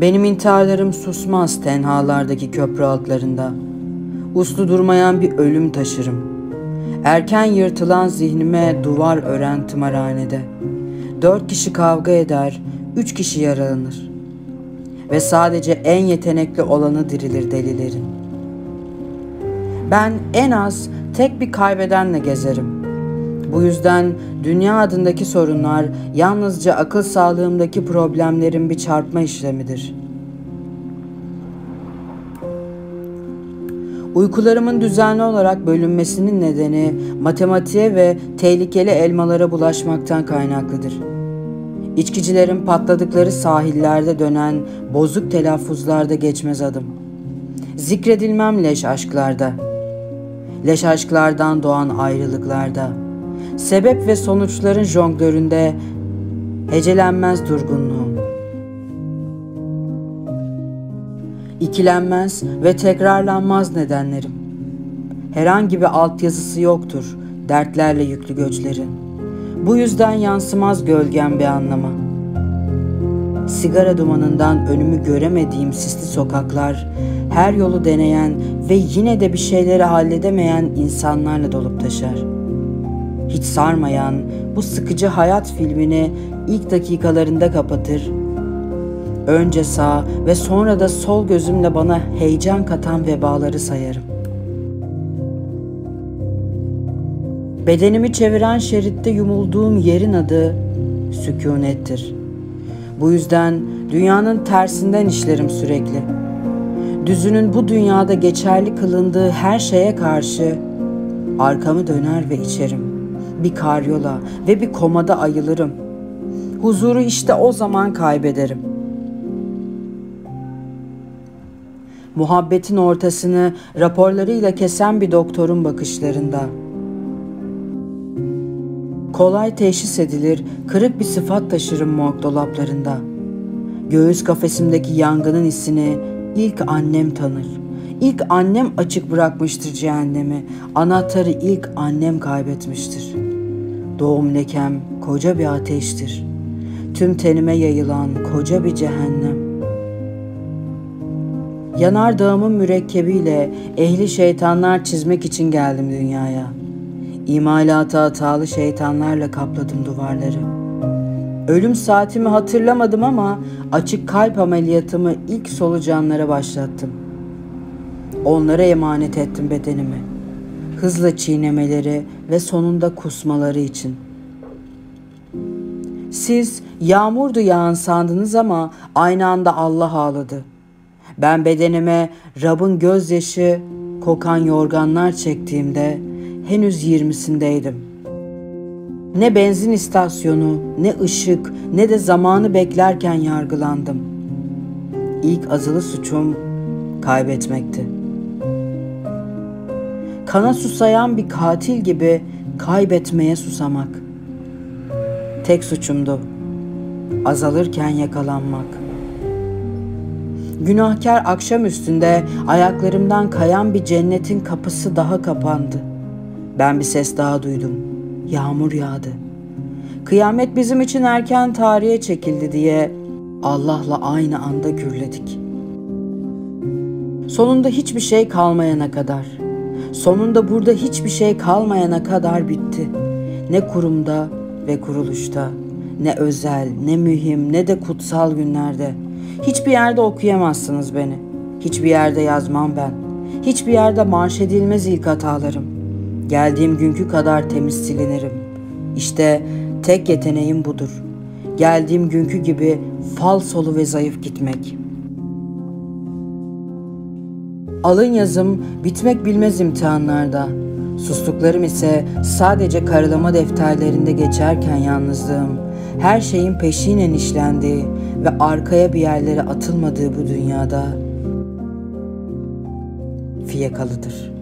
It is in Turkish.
Benim intiharlarım susmaz tenhalardaki köprü altlarında. Uslu durmayan bir ölüm taşırım. Erken yırtılan zihnime duvar ören tımarhanede. Dört kişi kavga eder, üç kişi yaralanır. Ve sadece en yetenekli olanı dirilir delilerin. Ben en az tek bir kaybedenle gezerim. Bu yüzden dünya adındaki sorunlar yalnızca akıl sağlığımdaki problemlerin bir çarpma işlemidir. Uykularımın düzenli olarak bölünmesinin nedeni matematiğe ve tehlikeli elmalara bulaşmaktan kaynaklıdır. İçkicilerin patladıkları sahillerde dönen bozuk telaffuzlarda geçmez adım. Zikredilmem leş aşklarda. Leş aşklardan doğan ayrılıklarda.'' Sebep ve sonuçların jonglöründe hecelenmez durgunluğum. İkilenmez ve tekrarlanmaz nedenlerim. Herhangi bir altyazısı yoktur dertlerle yüklü göçlerin. Bu yüzden yansımaz gölgem bir anlama. Sigara dumanından önümü göremediğim sisli sokaklar, her yolu deneyen ve yine de bir şeyleri halledemeyen insanlarla dolup taşar.'' Hiç sarmayan bu sıkıcı hayat filmini ilk dakikalarında kapatır. Önce sağ ve sonra da sol gözümle bana heyecan katan vebaları sayarım. Bedenimi çeviren şeritte yumulduğum yerin adı sükunettir. Bu yüzden dünyanın tersinden işlerim sürekli. Düzünün bu dünyada geçerli kılındığı her şeye karşı arkamı döner ve içerim bir karyola ve bir komada ayılırım. Huzuru işte o zaman kaybederim. Muhabbetin ortasını raporlarıyla kesen bir doktorun bakışlarında. Kolay teşhis edilir, kırık bir sıfat taşırım morg dolaplarında. Göğüs kafesimdeki yangının isini ilk annem tanır. İlk annem açık bırakmıştır cehennemi. Anahtarı ilk annem kaybetmiştir.'' Doğum lekem koca bir ateştir. Tüm tenime yayılan koca bir cehennem. Yanar dağımın mürekkebiyle ehli şeytanlar çizmek için geldim dünyaya. İmalata hatalı şeytanlarla kapladım duvarları. Ölüm saatimi hatırlamadım ama açık kalp ameliyatımı ilk solucanlara başlattım. Onlara emanet ettim bedenimi.'' Hızla çiğnemeleri ve sonunda kusmaları için. Siz yağmurdu yağan sandınız ama aynı anda Allah ağladı. Ben bedenime Rab'ın gözyaşı kokan yorganlar çektiğimde henüz yirmisindeydim. Ne benzin istasyonu, ne ışık, ne de zamanı beklerken yargılandım. İlk azılı suçum kaybetmekti.'' Kana susayan bir katil gibi kaybetmeye susamak. Tek suçumdu. Azalırken yakalanmak. Günahkar akşam üstünde ayaklarımdan kayan bir cennetin kapısı daha kapandı. Ben bir ses daha duydum. Yağmur yağdı. Kıyamet bizim için erken tarihe çekildi diye Allah'la aynı anda gürledik. Sonunda hiçbir şey kalmayana kadar.'' Sonunda burada hiçbir şey kalmayana kadar bitti. Ne kurumda ve kuruluşta, ne özel, ne mühim, ne de kutsal günlerde. Hiçbir yerde okuyamazsınız beni. Hiçbir yerde yazmam ben. Hiçbir yerde marş edilmez ilk hatalarım. Geldiğim günkü kadar temiz silinirim. İşte tek yeteneğim budur. Geldiğim günkü gibi fal solu ve zayıf gitmek.'' Alın yazım bitmek bilmez imtihanlarda. Sustuklarım ise sadece karalama defterlerinde geçerken yalnızlığım, her şeyin peşinen işlendiği ve arkaya bir yerlere atılmadığı bu dünyada fiyakalıdır.''